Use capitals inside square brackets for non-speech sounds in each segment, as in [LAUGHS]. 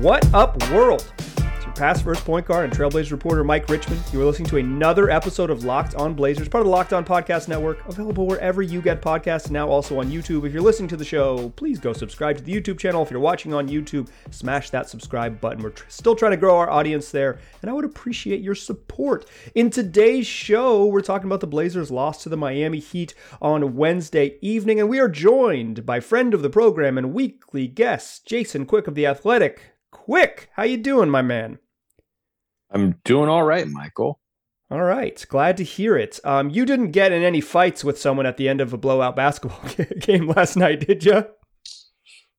What up, world? It's your past first point guard and Trailblazers reporter Mike Richman. You are listening to another episode of Locked On Blazers, part of the Locked On Podcast Network, available wherever you get podcasts, now also on YouTube. If you're listening to the show, please go subscribe to the YouTube channel. If you're watching on YouTube, smash that subscribe button. We're tr- still trying to grow our audience there, and I would appreciate your support. In today's show, we're talking about the Blazers' loss to the Miami Heat on Wednesday evening, and we are joined by friend of the program and weekly guest, Jason Quick of The Athletic. Quick, how you doing, my man? I'm doing all right, Michael. All right, glad to hear it. Um, you didn't get in any fights with someone at the end of a blowout basketball [LAUGHS] game last night, did you?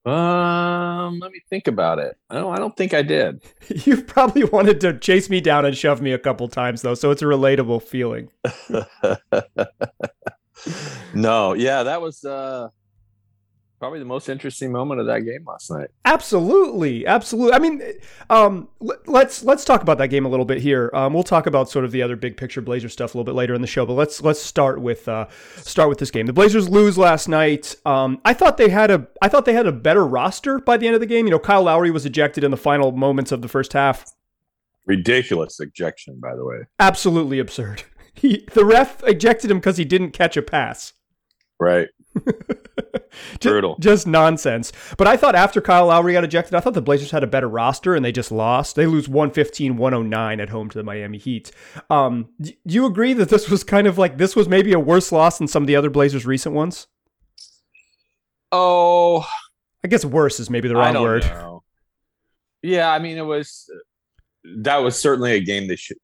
Um, let me think about it. No, I don't think I did. [LAUGHS] You probably wanted to chase me down and shove me a couple times though, so it's a relatable feeling. [LAUGHS] no, yeah, that was uh probably the most interesting moment of that game last night. Absolutely, absolutely. I mean, um, let's let's talk about that game a little bit here. Um, we'll talk about sort of the other big picture Blazer stuff a little bit later in the show, but let's let's start with uh, start with this game. The Blazers lose last night. Um, I thought they had a I thought they had a better roster by the end of the game. You know, Kyle Lowry was ejected in the final moments of the first half. Ridiculous ejection, by the way. Absolutely absurd. [LAUGHS] He the ref ejected him because he didn't catch a pass. Right. [LAUGHS] just, Brutal. Just nonsense. But I thought after Kyle Lowry got ejected, I thought the Blazers had a better roster and they just lost. They lose 115 109 at home to the Miami Heat. Um, do you agree that this was kind of like this was maybe a worse loss than some of the other Blazers' recent ones? Oh, I guess worse is maybe the wrong word. Know. Yeah, I mean, it was that was certainly a game they should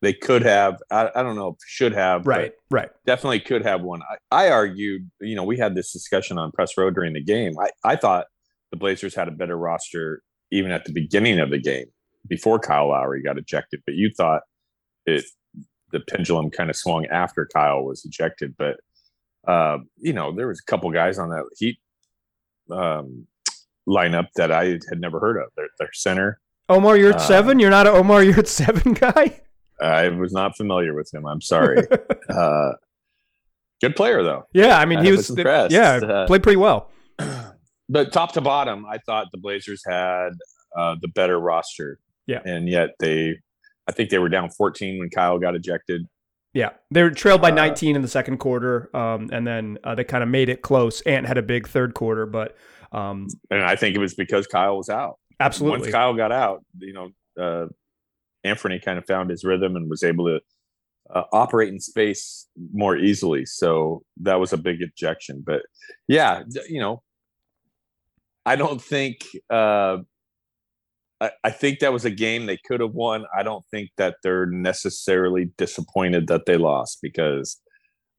they could have I, I don't know should have right right definitely could have one I, I argued you know we had this discussion on press row during the game I, I thought the blazers had a better roster even at the beginning of the game before kyle lowry got ejected but you thought it the pendulum kind of swung after kyle was ejected but uh, you know there was a couple guys on that heat um, lineup that i had never heard of their, their center Omer Yurtseven? Uh, You're not an Omer seven guy? I was not familiar with him. I'm sorry. [LAUGHS] uh, good player though. Yeah, I mean he I was, was impressed. Yeah, uh, played pretty well. [CLEARS THROAT] But top to bottom, I thought the Blazers had uh, the better roster. Yeah, and yet they, I think they were down 14 when Kyle got ejected. Yeah, they were trailed by uh, 19 in the second quarter, um, and then uh, they kind of made it close. Ant had a big third quarter, but um, and I think it was because Kyle was out. Absolutely, once Kyle got out, you know, uh, Anthony kind of found his rhythm and was able to uh, operate in space more easily. So that was a big objection. But yeah, you know, I don't think. Uh, I, I think that was a game they could have won. I don't think that they're necessarily disappointed that they lost because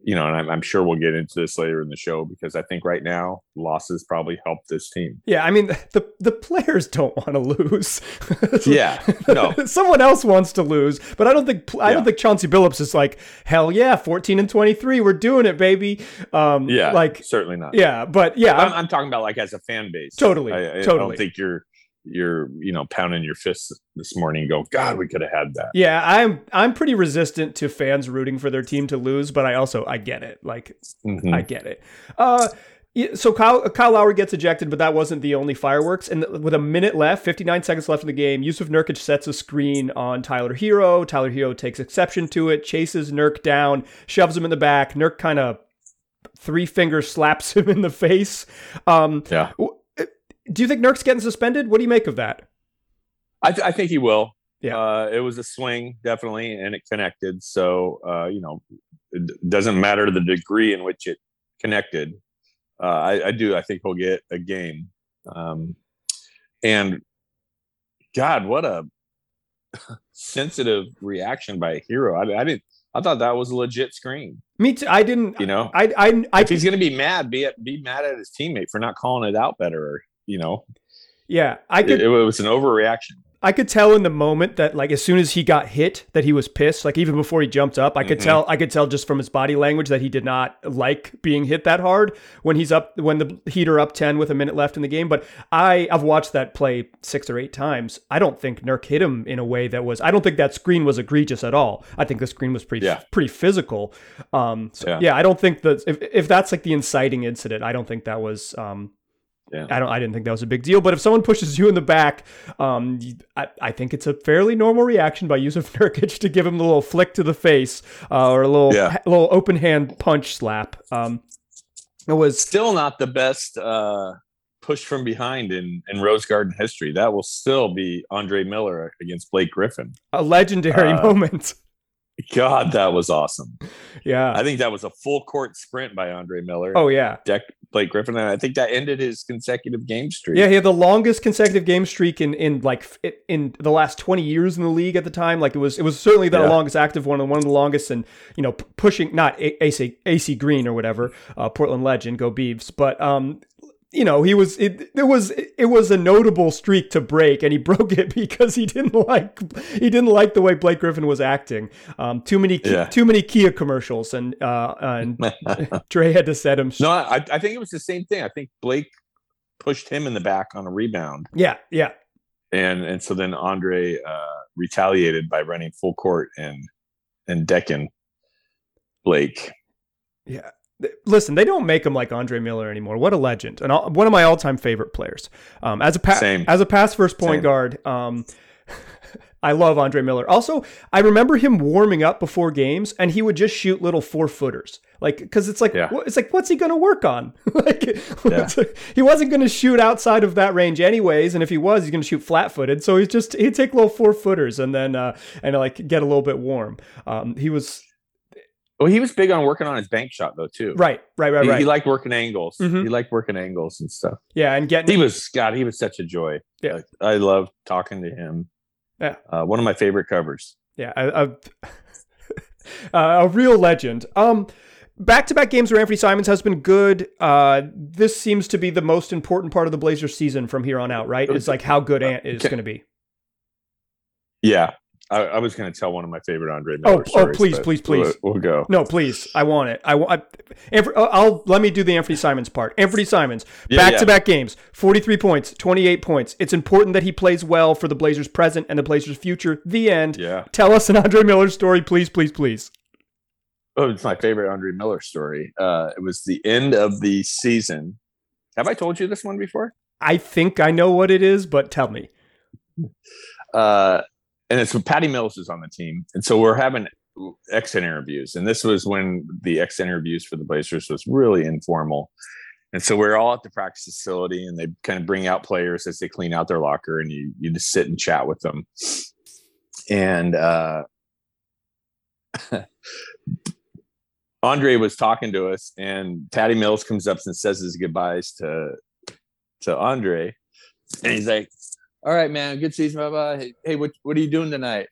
you know, and I'm, I'm, sure we'll get into this later in the show because I think right now losses probably help this team. Yeah, I mean the the players don't want to lose. [LAUGHS] yeah, no, [LAUGHS] someone else wants to lose, but I don't think I yeah. don't think Chauncey Billups is like hell yeah, 14 and 23, we're doing it, baby. Um, yeah, like certainly not. Yeah, but yeah, I'm, I'm, talking about like as a fan base. Totally, I, I, totally. I don't think you're you're you know pounding your fists this morning and go god we could have had that yeah i'm i'm pretty resistant to fans rooting for their team to lose but i also i get it like mm-hmm. i get it uh so Kyle, Kyle Lowry gets ejected, but that wasn't the only fireworks. And with a minute left, 59 seconds left in the game, Jusuf Nurkic sets a screen on Tyler Herro. Tyler Herro takes exception to it, chases Nurk down, shoves him in the back. Nurk kind of three finger slaps [LAUGHS] him in the face. Um, yeah. Do you think Nurk's getting suspended? What do you make of that? I, th- I think he will. Yeah, uh, it was a swing, definitely, and it connected. So uh, you know, it doesn't matter the degree in which it connected. Uh, I, I, do. I think he'll get a game. Um, and God, what a [LAUGHS] sensitive reaction by a hero. I, I didn't. I thought that was a legit screen. Me too. I didn't. You know, I, I, I if he's going to be mad, be be mad at his teammate for not calling it out better you know. Yeah, I could. It, it was an overreaction. I could tell in the moment that like as soon as he got hit that he was pissed. Like even before he jumped up, I could mm-hmm. tell I could tell just from his body language that he did not like being hit that hard when he's up when the heater up 10 with a minute left in the game. But I I've watched that play six or eight times. I don't think Nurk hit him in a way that was I don't think that screen was egregious at all. I think the screen was pretty yeah. pretty physical. Um so yeah. yeah. I don't think that if if that's like the inciting incident, I don't think that was um yeah. I don't. I didn't think that was a big deal. But if someone pushes you in the back, um, I, I think it's a fairly normal reaction by Jusuf [LAUGHS] Nurkic to give him a little flick to the face uh, or a little yeah. little open hand punch slap. Um, it was still not the best uh, push from behind in in Rose Garden history. That will still be Andre Miller against Blake Griffin. A legendary uh, [LAUGHS] moment. God, that was awesome. Yeah. I think that was a full court sprint by Andre Miller. Oh, yeah. Deck Blake Griffin. And I think that ended his consecutive game streak. Yeah, he had the longest consecutive game streak in, in like in the last 20 years in the league at the time. Like it was it was certainly the yeah. longest active one and one of the longest and you know pushing not AC AC Green or whatever, uh, Portland legend, go Beavs, but um you know, he was it, it was it was a notable streak to break, and he [LAUGHS] broke it because he didn't like he didn't like the way Blake Griffin was acting. Um, too many yeah. too many Kia commercials, and uh, and [LAUGHS] Dre had to set him. No, I, I think it was the same thing. I think Blake pushed him in the back on a rebound. Yeah, yeah. And and so then Andre uh, retaliated by running full court and and decking Blake. Yeah, listen, they don't make him like Andre Miller anymore. What a legend, and all, one of my all-time favorite players. Um, as a pa- as a pass first point Same. guard, um, [LAUGHS] I love Andre Miller. Also, I remember him warming up before games, and he would just shoot little four footers, like because it's like yeah. it's like what's he going to work on? [LAUGHS] like yeah. he wasn't going to shoot outside of that range anyways, and if he was, he's going to shoot flat footed. So he's just he'd take little four footers and then uh, and like get a little bit warm. Um, he was well, he was big on working on his bank shot though too. Right, right, right, he, right. He liked working angles. Mm-hmm. He liked working angles and stuff. Yeah, and getting he was God. He was such a joy. Yeah, like, I love talking to him. Yeah, uh, one of my favorite covers. Yeah, a, [LAUGHS] a, a real legend. Um, back-to-back games where Anthony Simons has been good. Uh, this seems to be the most important part of the Blazers season from here on out. Right? It's like how good Ant is going to be. Yeah, I, I was going to tell one of my favorite Andre Miller. Oh, stories, oh, please, please, please. We'll, we'll, go. No, please. I want it. I want. I'll let me do the Anthony Simons part. Anthony Simons, back to back games, forty three points, twenty eight points. It's important that he plays well for the Blazers' present and the Blazers' future. The end. Yeah. Tell us an Andre Miller story, please, please, please. Oh, it's my favorite Andre Miller story. Uh, it was the end of the season. Have I told you this one before? I think I know what it is, but tell me. [LAUGHS] Uh, and it's Patty Mills is on the team, and so we're having exit interviews, and this was when the exit interviews for the Blazers was really informal. And so we're all at the practice facility, and they kind of bring out players as they clean out their locker, and you you just sit and chat with them. And uh, [LAUGHS] Andre was talking to us, and Patty Mills comes up and says his goodbyes to to Andre, and he's like, all right, man, good season. Bye bye. Hey, hey, what what are you doing tonight?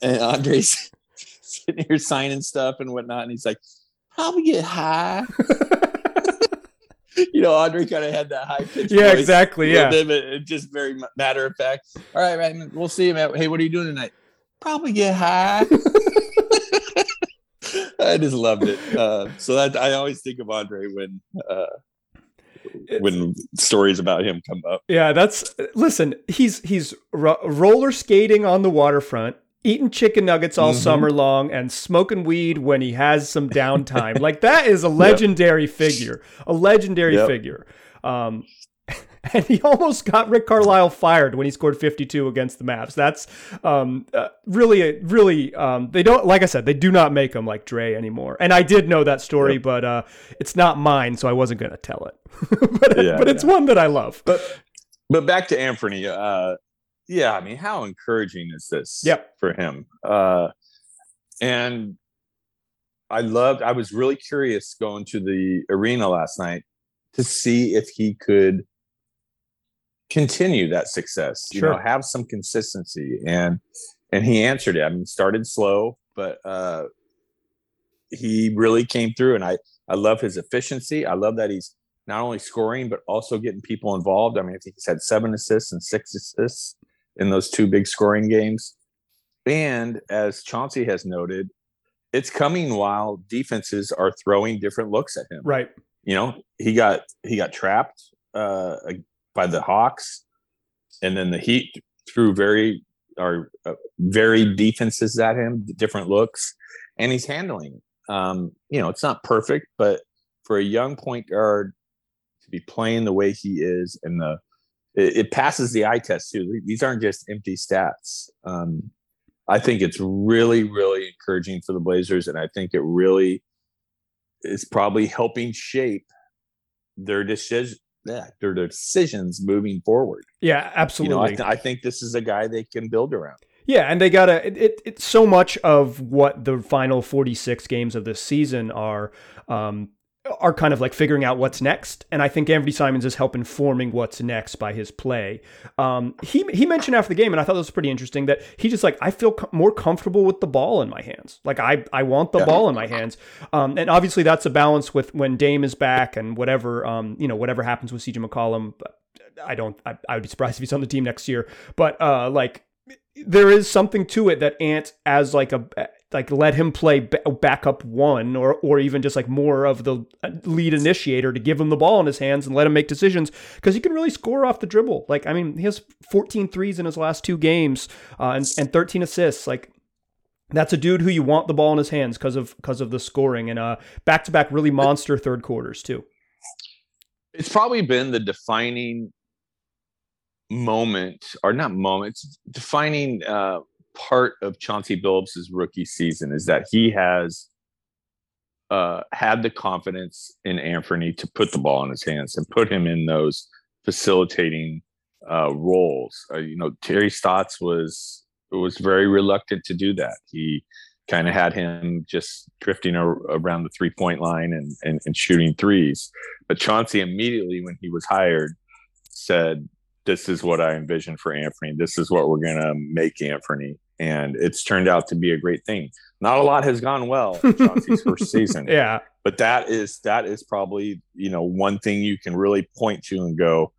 And Andre's [LAUGHS] sitting here signing stuff and whatnot, and he's like, probably get high. [LAUGHS] you know, Andre kind of had that high pitch. Yeah, exactly. Yeah, him, just very matter of fact. All right, right, man, we'll see you, man. Hey, what are you doing tonight? Probably get high. [LAUGHS] I just loved it. Uh, so that I always think of Andre when uh, when stories about him come up. Yeah, that's listen. He's he's ro- roller skating on the waterfront, eating chicken nuggets all mm-hmm. summer long, and smoking weed when he has some downtime. [LAUGHS] like that is a legendary yep. figure, a legendary yep. figure. Um, [LAUGHS] and he almost got Rick Carlisle fired when he scored 52 against the Mavs. That's um, uh, really, really. Um, they don't, like I said, they do not make him like Dre anymore. And I did know that story, yep. but uh, it's not mine, so I wasn't going to tell it. [LAUGHS] but yeah, but it's one that I love. But but back to Anthony. Uh, yeah, I mean, how encouraging is this? Yep. for him. Uh, and I loved. I was really curious going to the arena last night to see if he could continue that success you sure. know have some consistency. And and he answered it. I mean started slow but uh he really came through. And i i love his efficiency. I love that he's not only scoring but also getting people involved. I mean i think he's had seven assists and six assists in those two big scoring games. And as chauncey has noted it's coming while defenses are throwing different looks at him. Right. You know he got he got trapped uh by the Hawks, and then the Heat threw very are uh, very defenses at him, different looks, and he's handling. Um, you know, it's not perfect, but for a young point guard to be playing the way he is, and the it, it passes the eye test too. These aren't just empty stats. Um, I think it's really, really encouraging for the Blazers, and I think it really is probably helping shape their decision. Their decisions moving forward. Yeah, absolutely. You know, I, th- I think this is a guy they can build around. Yeah, and they gotta. It, it, it's so much of what the final forty six games of this season are. Um, are kind of like figuring out what's next, and I think Anthony Simons is helping forming what's next by his play. Um, he he mentioned after the game, and I thought this was pretty interesting that he just like I feel co- more comfortable with the ball in my hands. Like I I want the yeah. ball in my hands, um, and obviously that's a balance with when Dame is back and whatever um, you know whatever happens with CJ McCollum. I don't I, I would be surprised if he's on the team next year, but uh, like there is something to it that Ant as like a like let him play backup one or or even just like more of the uh, lead initiator to give him the ball in his hands and let him make decisions because he can really score off the dribble. Like I mean, he has 14 threes in his last two games uh, and, and 13 assists. Like that's a dude who you want the ball in his hands because of because of the scoring and uh back to back really monster third quarters too. It's probably been the defining moment or not moments defining uh part of Chauncey Billups' rookie season is that he has uh, had the confidence in Anthony to put the ball in his hands and put him in those facilitating uh, roles. Uh, you know, Terry Stotts was was very reluctant to do that. He kind of had him just drifting ar- around the three point line and, and, and shooting threes. But Chauncey immediately, when he was hired, said, "This is what I envision for Anthony. This is what we're going to make Anthony." And it's turned out to be a great thing. Not a lot has gone well in Chauncey's first [LAUGHS] season. Yeah. But that is that is probably, you know, one thing you can really point to and go,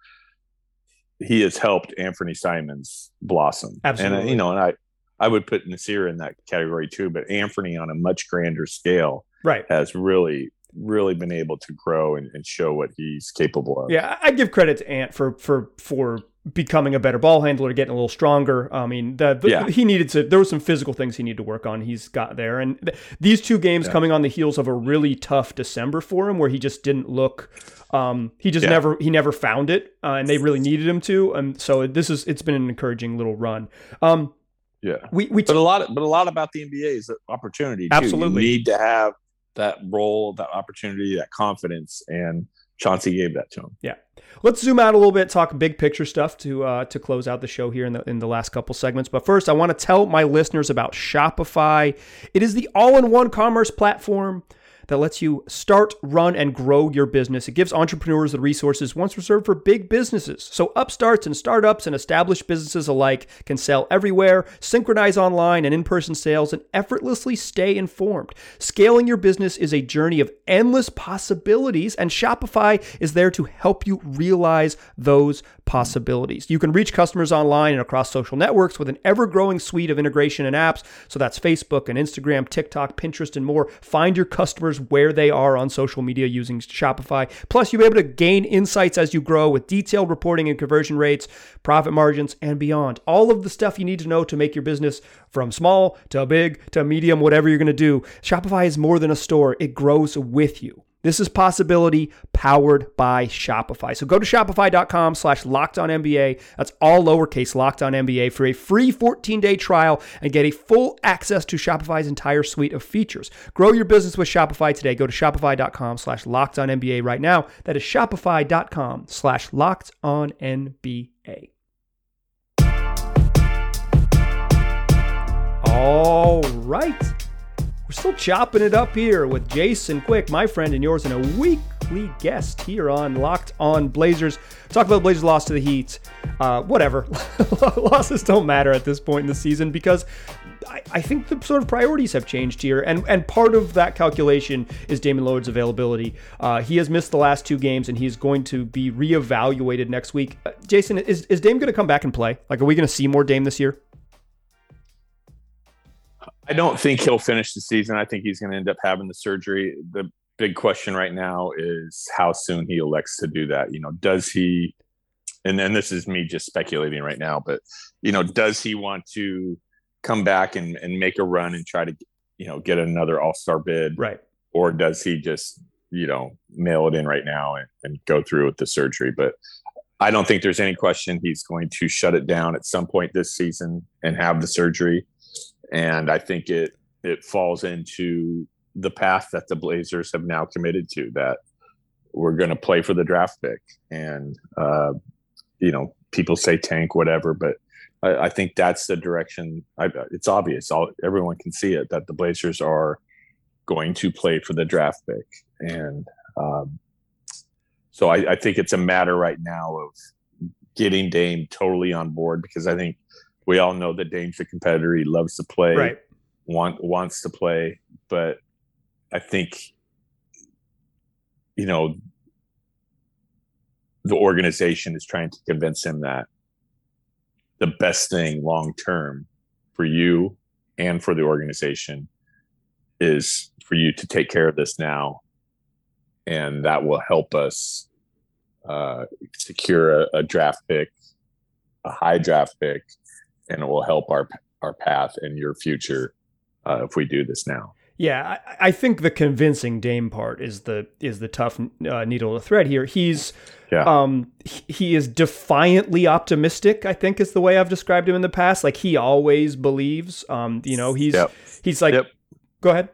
he has helped Anthony Simons blossom. Uh, Absolutely. And you know, and I I would put Nassir in that category too, but Anthony on a much grander scale right has really really been able to grow and, and show what he's capable of. Yeah, I give credit to Ant for for for becoming a better ball handler, getting a little stronger. I mean, the, the, yeah. he needed to. There were some physical things he needed to work on. He's got there, and th- these two games yeah. coming on the heels of a really tough December for him, where he just didn't look. Um, he just yeah. never he never found it, uh, and they really needed him to. And so this is it's been an encouraging little run. Um, yeah, we we t- but a lot but a lot about the NBA is opportunity. Too. Absolutely, you need to have that role, that opportunity, that confidence, and Chauncey gave that to him. Yeah. Let's zoom out a little bit, talk big picture stuff to uh, to close out the show here in the in the last couple segments. But first, I want to tell my listeners about Shopify. It is the all-in-one commerce platform that lets you start, run, and grow your business. It gives entrepreneurs the resources once reserved for big businesses. So upstarts and startups and established businesses alike can sell everywhere, synchronize online and in person sales, and effortlessly stay informed. Scaling your business is a journey of endless possibilities, and Shopify is there to help you realize those possibilities. You can reach customers online and across social networks with an ever growing suite of integration and apps. So that's Facebook and Instagram, TikTok, Pinterest, and more. Find your customers where they are on social media using Shopify. Plus, you'll be able to gain insights as you grow with detailed reporting and conversion rates, profit margins, and beyond. All of the stuff you need to know to make your business from small to big to medium, whatever you're going to do. Shopify is more than a store, it grows with you. This is possibility powered by Shopify. So go to shopify.com slash locked on NBA. That's all lowercase locked on NBA for a free 14 day trial and get a full access to Shopify's entire suite of features. Grow your business with Shopify today. Go to shopify.com slash locked on NBA right now. That is shopify.com slash locked on NBA. All right. We're still chopping it up here with Jason Quick, my friend and yours, and a weekly guest here on Locked On Blazers. Talk about Blazers loss to the Heat. Uh, whatever. [LAUGHS] Losses don't matter at this point in the season because I, I, think the sort of priorities have changed here, and and part of that calculation is Damian Lillard's availability. Uh, he has missed the last two games, and he's going to be reevaluated next week. Uh, Jason, is is Dame going to come back and play? Like, are we going to see more Dame this year? I don't think he'll finish the season. I think he's going to end up having the surgery. The big question right now is how soon he elects to do that. You know, does he? And then this is me just speculating right now, but you know, does he want to come back and, and make a run and try to you know get another All Star bid, right? Or does he just you know, mail it in right now and, and go through with the surgery. But I don't think there's any question he's going to shut it down at some point this season and have the surgery. And I think it it falls into the path that the Blazers have now committed to that we're going to play for the draft pick. And uh, you know, people say tank, whatever, but I, I think that's the direction. I, it's obvious; all everyone can see it that the Blazers are going to play for the draft pick, and um, so I, I think it's a matter right now of getting Dame totally on board because I think we all know that Dame's a competitor. He loves to play, Right. want wants to play, but I think you know the organization is trying to convince him that the best thing long term for you and for the organization is for you to take care of this now and that will help us uh, secure a, a draft pick a high draft pick and it will help our our path and your future uh, if we do this now Yeah, I, I think the convincing Dame part is the is the tough uh, needle to thread here. He's Yeah. um he, is defiantly optimistic. I think is the way I've described him in the past. Like he always believes. Um, you know, he's Yep. he's like, Yep. go ahead.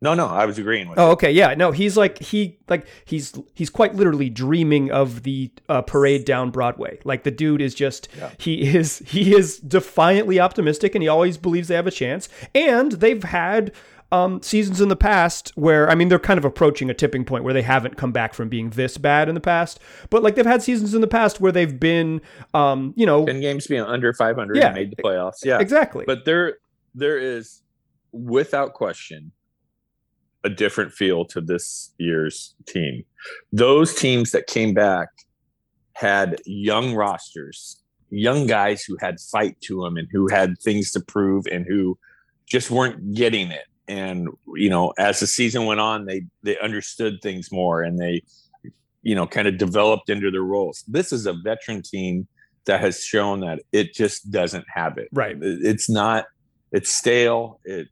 No no i was agreeing with Oh, okay, yeah, no, he's like he like he's he's quite literally dreaming of the uh, parade down Broadway. Like the dude is just Yeah. he is he is defiantly optimistic, and he always believes they have a chance. And they've had um, seasons in the past where I mean they're kind of approaching a tipping point where they haven't come back from being this bad in the past, but like they've had seasons in the past where they've been, um, you know, 10 games being under 500 Yeah. and made the playoffs yeah exactly. but there there is without question a different feel to this year's team. Those teams that came back had young rosters young guys who had fight to them and who had things to prove and who just weren't getting it. And you know as the season went on they they understood things more and they you know kind of developed into their roles. This is a veteran team that has shown that it just doesn't have it. Right. It's not it's stale. It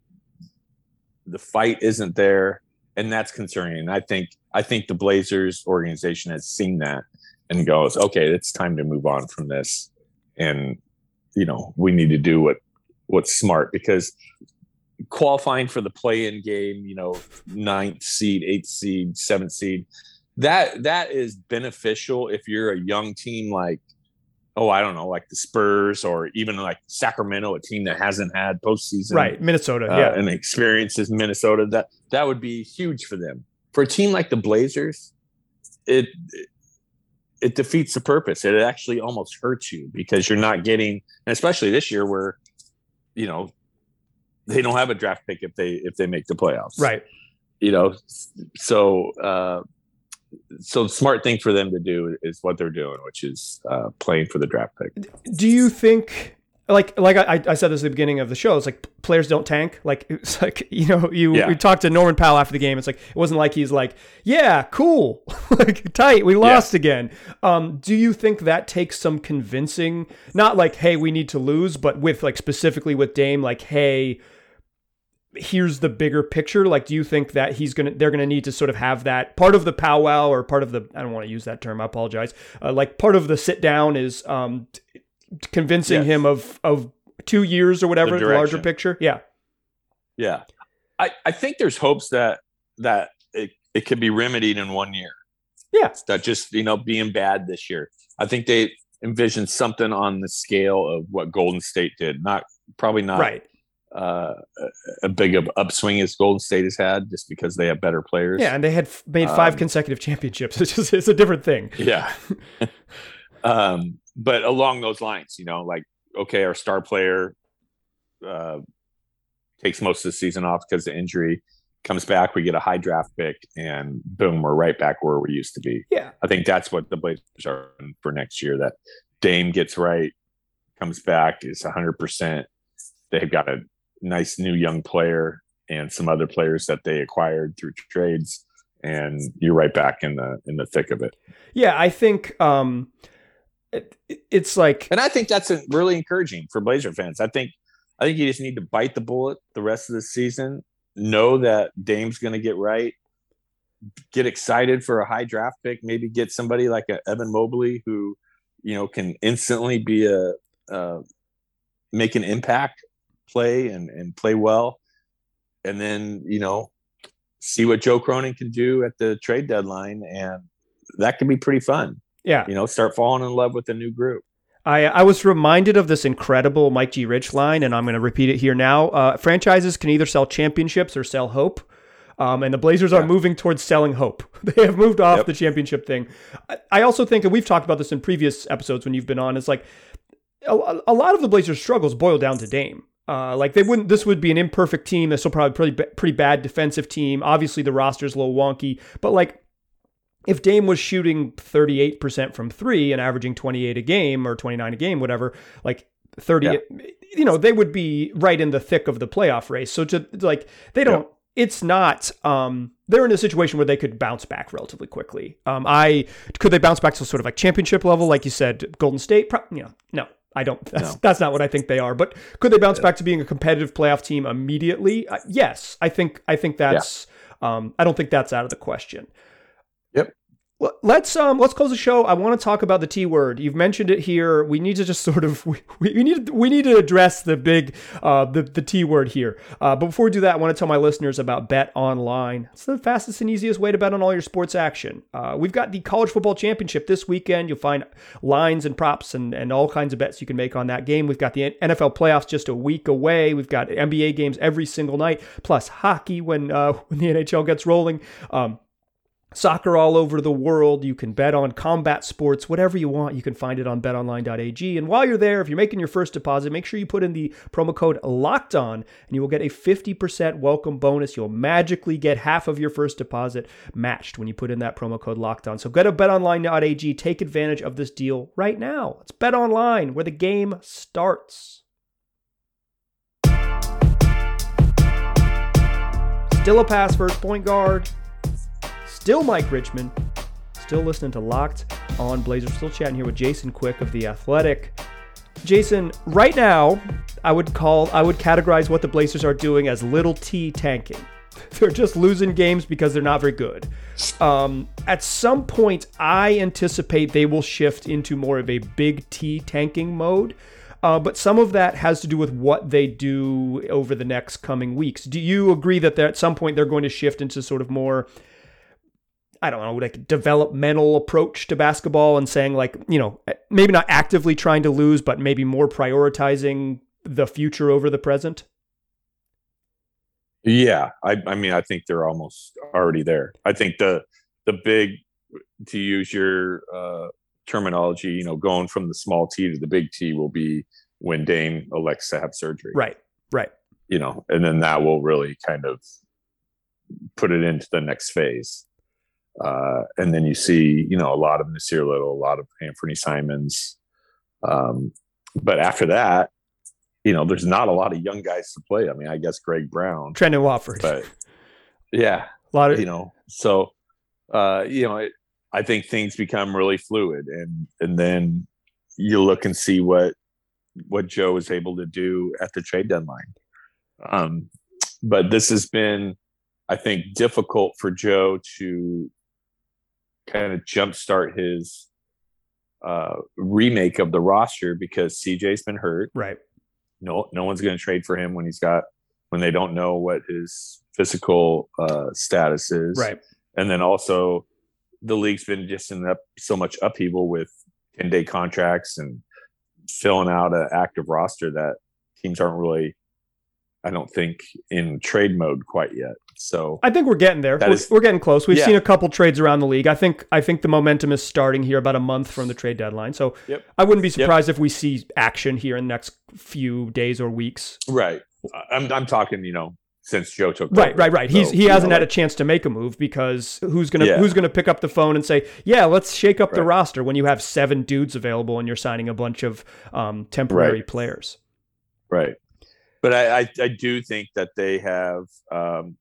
the fight isn't there and that's concerning. I think i think the blazers organization has seen that and goes okay it's time to move on from this and you know we need to do what what's smart. Because qualifying for the play-in game you know ninth seed eighth seed seventh seed that that is beneficial if you're a young team like oh i don't know like the spurs or even like sacramento a team that hasn't had postseason right, Minnesota. uh, yeah, and experiences Minnesota, that that would be huge for them. For a team like the Blazers, it it defeats the purpose. It actually almost hurts you because you're not getting, and especially this year where you know they don't have a draft pick if they if they make the playoffs, right. You know, so uh, so smart thing for them to do is what they're doing, which is uh, playing for the draft pick. do you think like like I, I said this at the beginning of the show it's like players don't tank. Like [LAUGHS] it's like you know you Yeah. we talked to norman powell after the game. It's like it wasn't like he's like yeah cool. [LAUGHS] Like tight we lost again. Um do you think that takes some convincing not like hey we need to lose but with like specifically with dame like hey here's the bigger picture like do you think that he's gonna they're gonna need to sort of have that part of the powwow or part of the i don't want to use that term i apologize uh, like part of the sit down is um convincing Yes. him of of two years or whatever The the, larger picture yeah Yeah, I I think there's hopes that that it, it could be remedied in one year. Yeah. that just you know being bad this year. I think they envisioned something on the scale of what Golden State did. Not probably not right uh, a, big upswing as Golden State has had, just because they have better players. yeah and they had f- made five Um, consecutive championships [LAUGHS] it's just it's a different thing Yeah. [LAUGHS] um, but along those lines, you know, like okay, our star player uh, takes most of the season off because of injury, comes back, we get a high draft pick, and boom, we're right back where we used to be. yeah I think that's what the Blazers are for next year. That Dame gets right, comes back, is hundred percent. They've got a nice new young player and some other players that they acquired through trades, and you're right back in the in the thick of it. yeah i think um it, it's like And I think that's a, really encouraging for Blazer fans. I think I think you just need to bite the bullet the rest of the season. Know that Dame's going to get right, get excited for a high draft pick. Maybe get somebody like a Evan Mobley who, you know, can instantly be a uh, make an impact play and and play well, and then you know see what Joe Cronin can do at the trade deadline, and that can be pretty fun. Yeah, you know, start falling in love with a new group. I, I was reminded of this incredible Mike G. Rich line, and I'm going to repeat it here now. Uh, franchises can either sell championships or sell hope. Um, and the Blazers are moving towards selling hope. [LAUGHS] They have moved off yep. the championship thing. I, I, also think, and we've talked about this in previous episodes when you've been on, it's like a, a lot of the Blazers' struggles boil down to Dame. Uh, like they wouldn't. This would be an imperfect team. This will probably pretty pretty bad defensive team. Obviously, the roster's a little wonky, but like if Dame was shooting 38% from three and averaging 28 a game or 29 a game, whatever, like 30, yeah. you know, they would be right in the thick of the playoff race. So to like, they don't, yeah. it's not, um, they're in a situation where they could bounce back relatively quickly. Um, I, could they bounce back to sort of like championship level? Like you said, Golden State, Pro- you know, no, I don't. That's, no. that's not what I think they are. But could they bounce yeah. back to being a competitive playoff team immediately? Uh, yes, I think. I think that's. Yeah. Um, I don't think that's out of the question. Let's um let's close the show. I want to talk about the T word. You've mentioned it here. We need to just [LAUGHS] sort of we, we need we need to address the big uh the, the T word here. Uh, but before we do that, I want to tell my listeners about Bet Online. It's the fastest and easiest way to bet on all your sports action. Uh, we've got the college football championship this weekend. You'll find lines and props and and all kinds of bets you can make on that game. We've got the NFL playoffs just a week away. We've got NBA games every single night, plus hockey when uh, [LAUGHS] when the NHL gets rolling. Um, Soccer all over the world. You can bet on combat sports, whatever you want. You can find it on betonline.ag. And while you're there, if you're making your first deposit, make sure you put in the promo code locked on and you will get a 50% welcome bonus. You'll magically get half of your first deposit matched when you put in that promo code locked on. So go to betonline.ag. Take advantage of this deal right now. It's betonline where the game starts. Still a pass first point guard Still Mike Richman. Still listening to Locked on Blazers. Still chatting here with Jason Quick of The Athletic. Jason, right now, I would call, I would categorize what the Blazers are doing as little T tanking. [LAUGHS] They're just losing games because they're not very good. Um, at some point, I anticipate they will shift into more of a big T tanking mode. Uh, but some of that has to do with what they do over the next coming weeks. Do you agree that at some point they're going to shift into sort of more I don't know, like developmental approach to basketball and saying like, you know, maybe not actively trying to lose, but maybe more prioritizing the future over the present? Yeah, I, I mean, I think they're almost already there. I think the the big, to use your uh, terminology, you know, going from the small T to the big T will be when Dame elects to have surgery. Right. Right. You know, and then that will really kind of put it into the next phase. Uh, and then you see, you know, a lot of Nassir Little, a lot of Anthony Simons. Um, but after that, you know, there's not a lot of young guys to play. I mean, I guess Greg Brown, Trendon Watford, but yeah, a lot of you know. So, uh, you know, it, I think things become really fluid, and and then you look and see what what Joe is able to do at the trade deadline. Um, but this has been, I think, difficult for Joe to kind of jumpstart his uh, remake of the roster because CJ's been hurt. Right. No, no one's going to trade for him when he's got when they don't know what his physical uh, status is. Right. And then also, the league's been just in up so much upheaval with ten day contracts and filling out an active roster that teams aren't really I don't think in trade mode quite yet. So I think we're getting there. We're, is, we're, getting close. We've yeah. seen a couple trades around the league. I think I think the momentum is starting here about a month from the trade deadline. So yep. I wouldn't be surprised yep. if we see action here in the next few days or weeks. Right. I'm I'm talking, you know, since Joe took right, over. right, right. So, He's he hasn't know, had a chance to make a move because who's gonna yeah. who's gonna pick up the phone and say, yeah, let's shake up right. the roster when you have seven dudes available and you're signing a bunch of um, temporary right. players. Right but I, I, I do think that they have, um,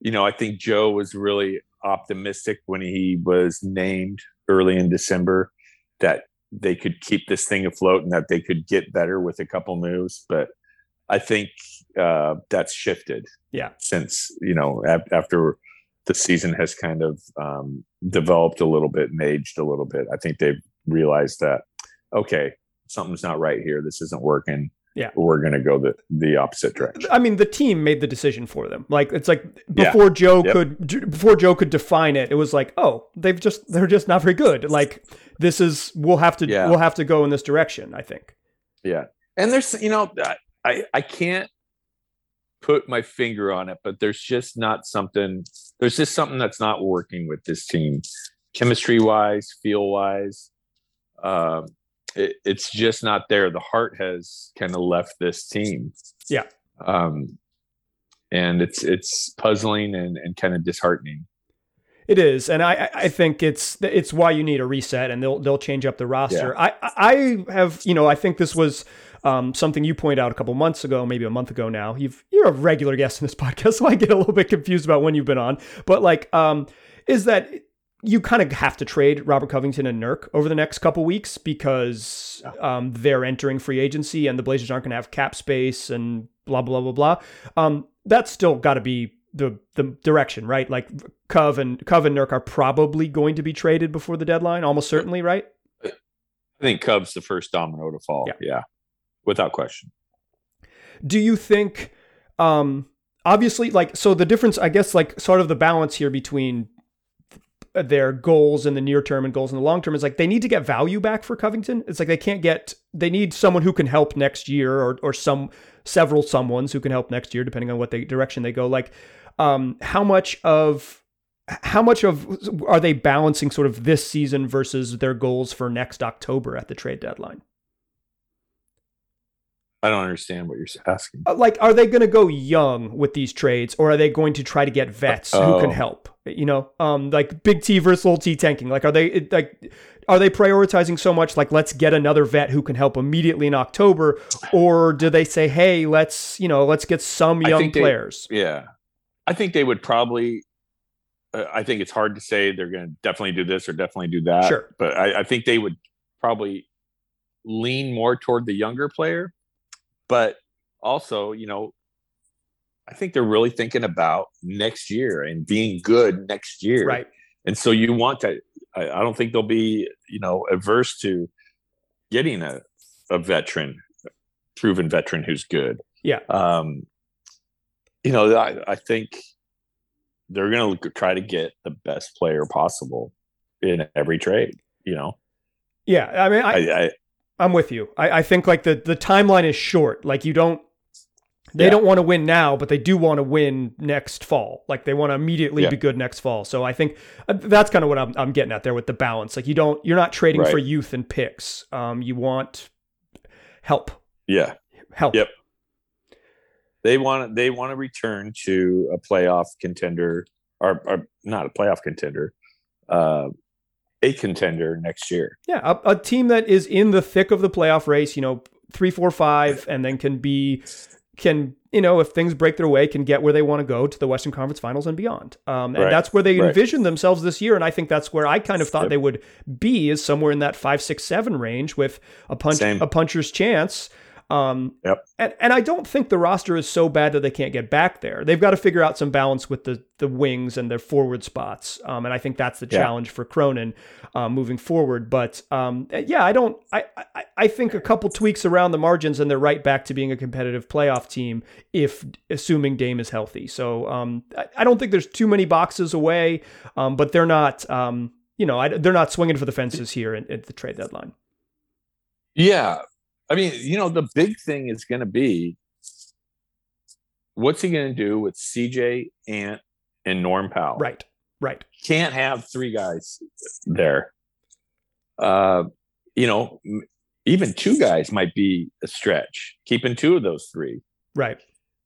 you know, I think Joe was really optimistic when he was named early in December that they could keep this thing afloat and that they could get better with a couple moves. But I think uh, that's shifted. Yeah. Since you know after the season has kind of um, developed a little bit and aged a little bit. I think they've realized that okay, something's not right here. This isn't working. Yeah. we're going to go the the opposite direction. I mean, the team made the decision for them. Like it's like before yeah. Joe yep. could before Joe could define it, it was like, oh, they've just they're just not very good. Like this is we'll have to yeah. we'll have to go in this direction. I think. Yeah, and there's you know I I can't put my finger on it, but there's just not something. There's just something that's not working with this team, chemistry wise, feel wise. Um, it, it's just not there. The heart has kind of left this team. Yeah. Um, and it's it's puzzling and, and kind of disheartening. It is, and I I think it's it's why you need a reset, and they'll they'll change up the roster. Yeah. I I have you know I think this was um, something you pointed out a couple months ago, maybe a month ago now. You've you're a regular guest in this [LAUGHS] podcast, so I get a little bit confused about when you've been on. But like, um, is that you kind of have to trade Robert Covington and Nurk over the next couple weeks because um, they're entering free agency and the Blazers aren't going to have cap space and blah blah blah blah. Um, that's still got to be the the direction, right? Like Cov and Cov and Nurk are probably going to be traded before the deadline, almost certainly, right? I think Cov's the first domino to fall. Yeah, yeah without question. Do you think? Um, obviously, like so, the difference, I guess, like sort of the balance here between their goals in the near term and goals in the long term is like they need to get value back for Covington. It's like they can't get they need someone who can help next year or or some several someones who can help next year depending on what the direction they go. Like um how much of how much of are they balancing sort of this season versus their goals for next October at the trade deadline? I don't understand what you're asking. Uh, like, are they going to go young with these trades, or are they going to try to get vets oh. who can oh. help? You know, um, like big T versus little T tanking. Like, are they like, are they prioritizing so much? Like, let's get another vet who can help immediately in October, or do they say, hey, let's you know, let's get some young players? They, yeah, I think they would probably. Uh, I think it's hard to say they're going to definitely do this or definitely do that. Sure, but I, I think they would probably lean more toward the younger player but also, you know, I think they're really thinking about next year and being good next year. Right. And so you want to, I, I don't think they'll be, you know, averse to getting a, a veteran, proven veteran who's good. Yeah. Um, you know, I, I think they're going to try to get the best player possible in every trade, you know? Yeah. I mean, I, I, I'm with you. I, I think like the the timeline is short. Like you don't they yeah. don't want to win now, but they do want to win next fall. Like they want to immediately yeah. be good next fall. So I think uh, that's kind of what I'm, I'm getting at there with the balance. Like you don't, you're not trading right. for youth and picks. Um, you want help. Yeah. Help. Yep. They want they want to return to a playoff contender or, or not a playoff contender, uh, a contender next year. Yeah, a, a, team that is in the thick of the playoff race, you know, three, four, five, and then can be can you know if things break their way can get where they want to go to the Western Conference Finals and beyond. Um, and right. that's where they right. envision themselves this year. And I think that's where I kind of thought yep. they would be is somewhere in that five, six, seven range with a punch Same. a puncher's chance. Um, yep. And and I don't think the roster is so bad that they can't get back there. They've got to figure out some balance with the the wings and their forward spots. Um, and I think that's the yeah. challenge for Cronin uh, moving forward. But um, yeah, I don't. I, I I think a couple tweaks around the margins and they're right back to being a competitive playoff team if assuming Dame is healthy. So um, I, I don't think there's too many boxes away. Um, but they're not. Um, you know, I, they're not swinging for the fences here at, at the trade deadline. Yeah, I mean, you know, the big thing is going to be what's he going to do with CJ Ant and Norm Powell? Right, right. Can't have three guys there. Uh, you know, even two guys might be a stretch. Keeping two of those three, right?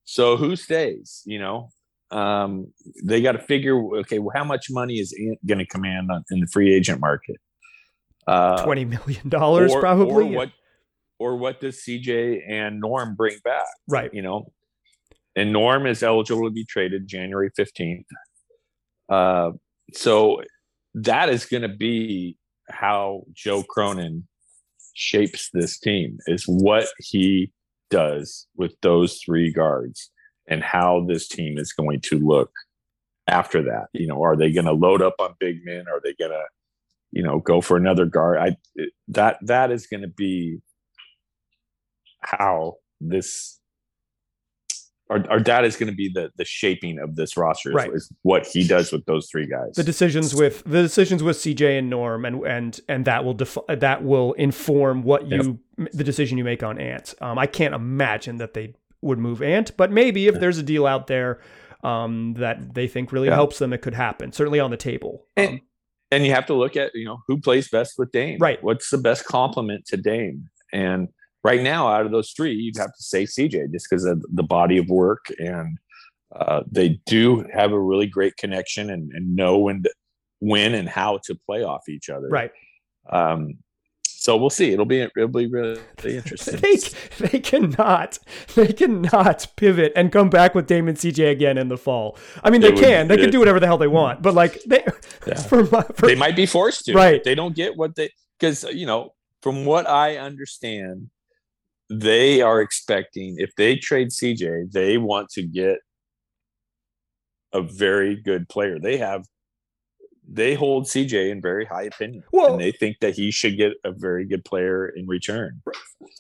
So who stays? You know, um, they got to figure. Okay, well, how much money is Ant going to command on, in the free agent market? Uh, Twenty million dollars, probably. Or what? Or what does CJ and Norm bring back? Right. You know, and Norm is eligible to be traded January 15th. Uh, so that is going to be how Joe Cronin shapes this team is what he does with those three guards and how this team is going to look after that. You know, are they going to load up on big men? Are they going to, you know, go for another guard? I that that is going to be how this our, our dad is going to be the the shaping of this roster Right. is what he does with those three guys. the decisions with the decisions with CJ and Norm, and and and that will def- that will inform what you the decision you make on Ant. Um, I can't imagine that they would move Ant, but maybe if there's a deal out there um, that they think really Yeah. helps them, it could happen. Certainly on the table. Um, and, and you have to look at you know who plays best with Dame. Right. What's the best complement to Dame? And right now, out of those three, you'd have to say CJ just because of the body of work and uh, they do have a really great connection and, and know when to, when and how to play off each other. right. Um, so we'll see. It'll be it'll be really, really interesting. [LAUGHS] They they cannot they cannot pivot and come back with Damon CJ again in the fall. I mean, they It would- can. They can do whatever the hell they want. But like they [LAUGHS] Yeah. for, for they might be forced to. Right. They don't get what they because you know from what I understand, they are expecting if they trade CJ, they want to get a very good player. They have they hold CJ in very high opinion, Well- and they think that he should get a very good player in return.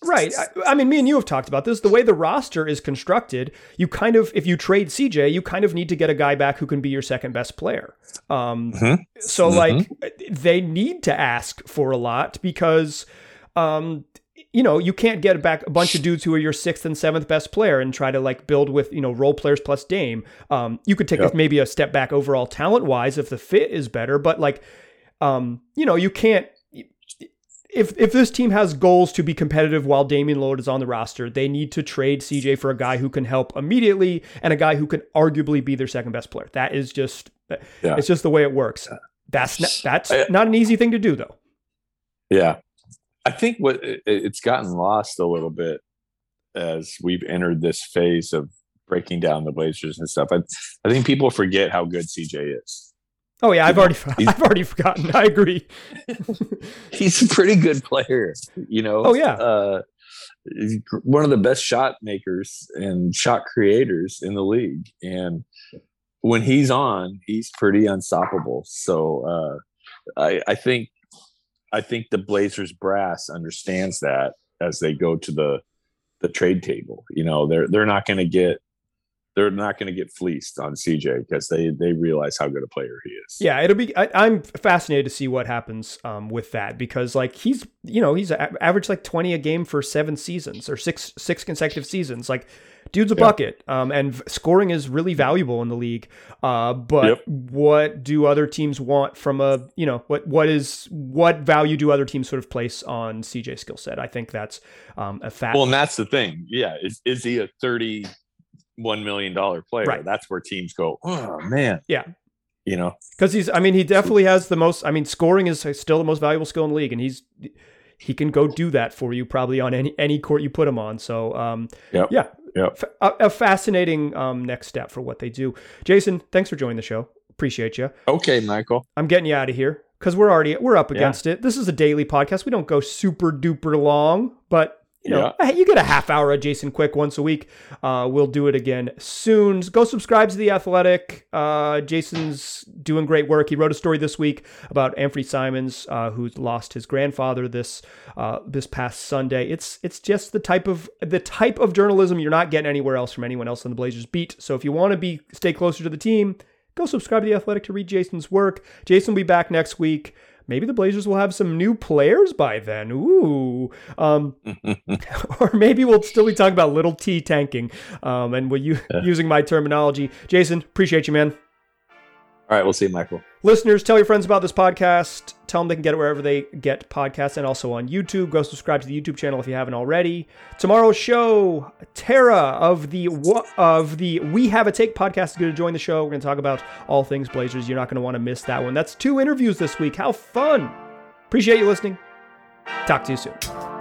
Right. I, I mean, me and you have talked about this. The way the roster is constructed, you kind of, if you trade CJ, you kind of need to get a guy back who can be your second best player. Um, Mhm. So, Mhm. like, they need to ask for a lot because, um, you know, you can't get back a bunch of dudes who are your sixth and seventh best player and try to like build with you know role players plus Dame. Um, you could take Yep. a, maybe a step back overall talent wise if the fit is better, but like, um, you know, you can't if if this team has goals to be competitive while Damian Lillard is on the roster, they need to trade CJ for a guy who can help immediately and a guy who can arguably be their second best player. That is just Yeah. it's just the way it works. That's not, that's I- not an easy thing to do though. Yeah. I think what it's gotten lost a little bit as we've entered this phase of breaking down the Blazers and stuff. I, I think people forget how good CJ is. Oh yeah, I've already [LAUGHS] I've already forgotten. I agree. [LAUGHS] He's a pretty good player, you know. Oh, yeah. Uh, one of the best shot makers and shot creators in the league, and when he's on, he's pretty unstoppable. So uh, I, I think I think the Blazers brass understands that as they go to the the trade table. You know, they're they're not going to get they're not going to get fleeced on CJ because they they realize how good a player he is. Yeah, it'll be. I, I'm fascinated to see what happens um, with that because, like, he's you know he's averaged like 20 a game for seven seasons or six six consecutive seasons. Like, dude's a Yeah. bucket, um, and scoring is really valuable in the league. Uh, but Yep. what do other teams want from a you know what what is what value do other teams sort of place on CJ skill set? I think that's um, a fact. Well, and that's the thing. Yeah, is is he a thirty-one million dollar player? Right. That's where teams go. Oh man. Yeah. You know. Because he's, I mean, he definitely has the most. I mean, scoring is still the most valuable skill in the league, and he's he can go do that for you probably on any any court you put him on. So, um, Yep. yeah, Yep. a fascinating um, next step for what they do. Jason, thanks for joining the show. Appreciate you. Okay, Michael. I'm getting you out of here because we're already we're up Yeah. against it. This is a daily podcast. We don't go super duper long, but you know, you get a half hour of Jason Quick once a week. Uh, we'll do it again soon. Go subscribe to the Athletic. Uh, Jason's doing great work. He wrote a story this week about Anfernee Simons, uh, who lost his grandfather this uh, this past Sunday. It's it's just the type of the type of journalism you're not getting anywhere else from anyone else on the Blazers beat. So if you want to be stay closer to the team, go subscribe to the Athletic to read Jason's work. Jason will be back next week. Maybe the Blazers will have some new players by then. Ooh. Um, [LAUGHS] [LAUGHS] or maybe we'll still be talking about little T tanking. Um, and we're u- using my terminology. Jason, appreciate you, man. All right, we'll see you, Michael. Listeners, tell your friends about this podcast. Tell them they can get it wherever they get podcasts and also on YouTube. Go subscribe to the YouTube channel if you haven't already. Tomorrow's show, Tara of the of the We Have a Take podcast is going to join the show. We're going to talk about all things Blazers. You're not going to want to miss that one. That's two interviews this week. How fun! Appreciate you listening. Talk to you soon.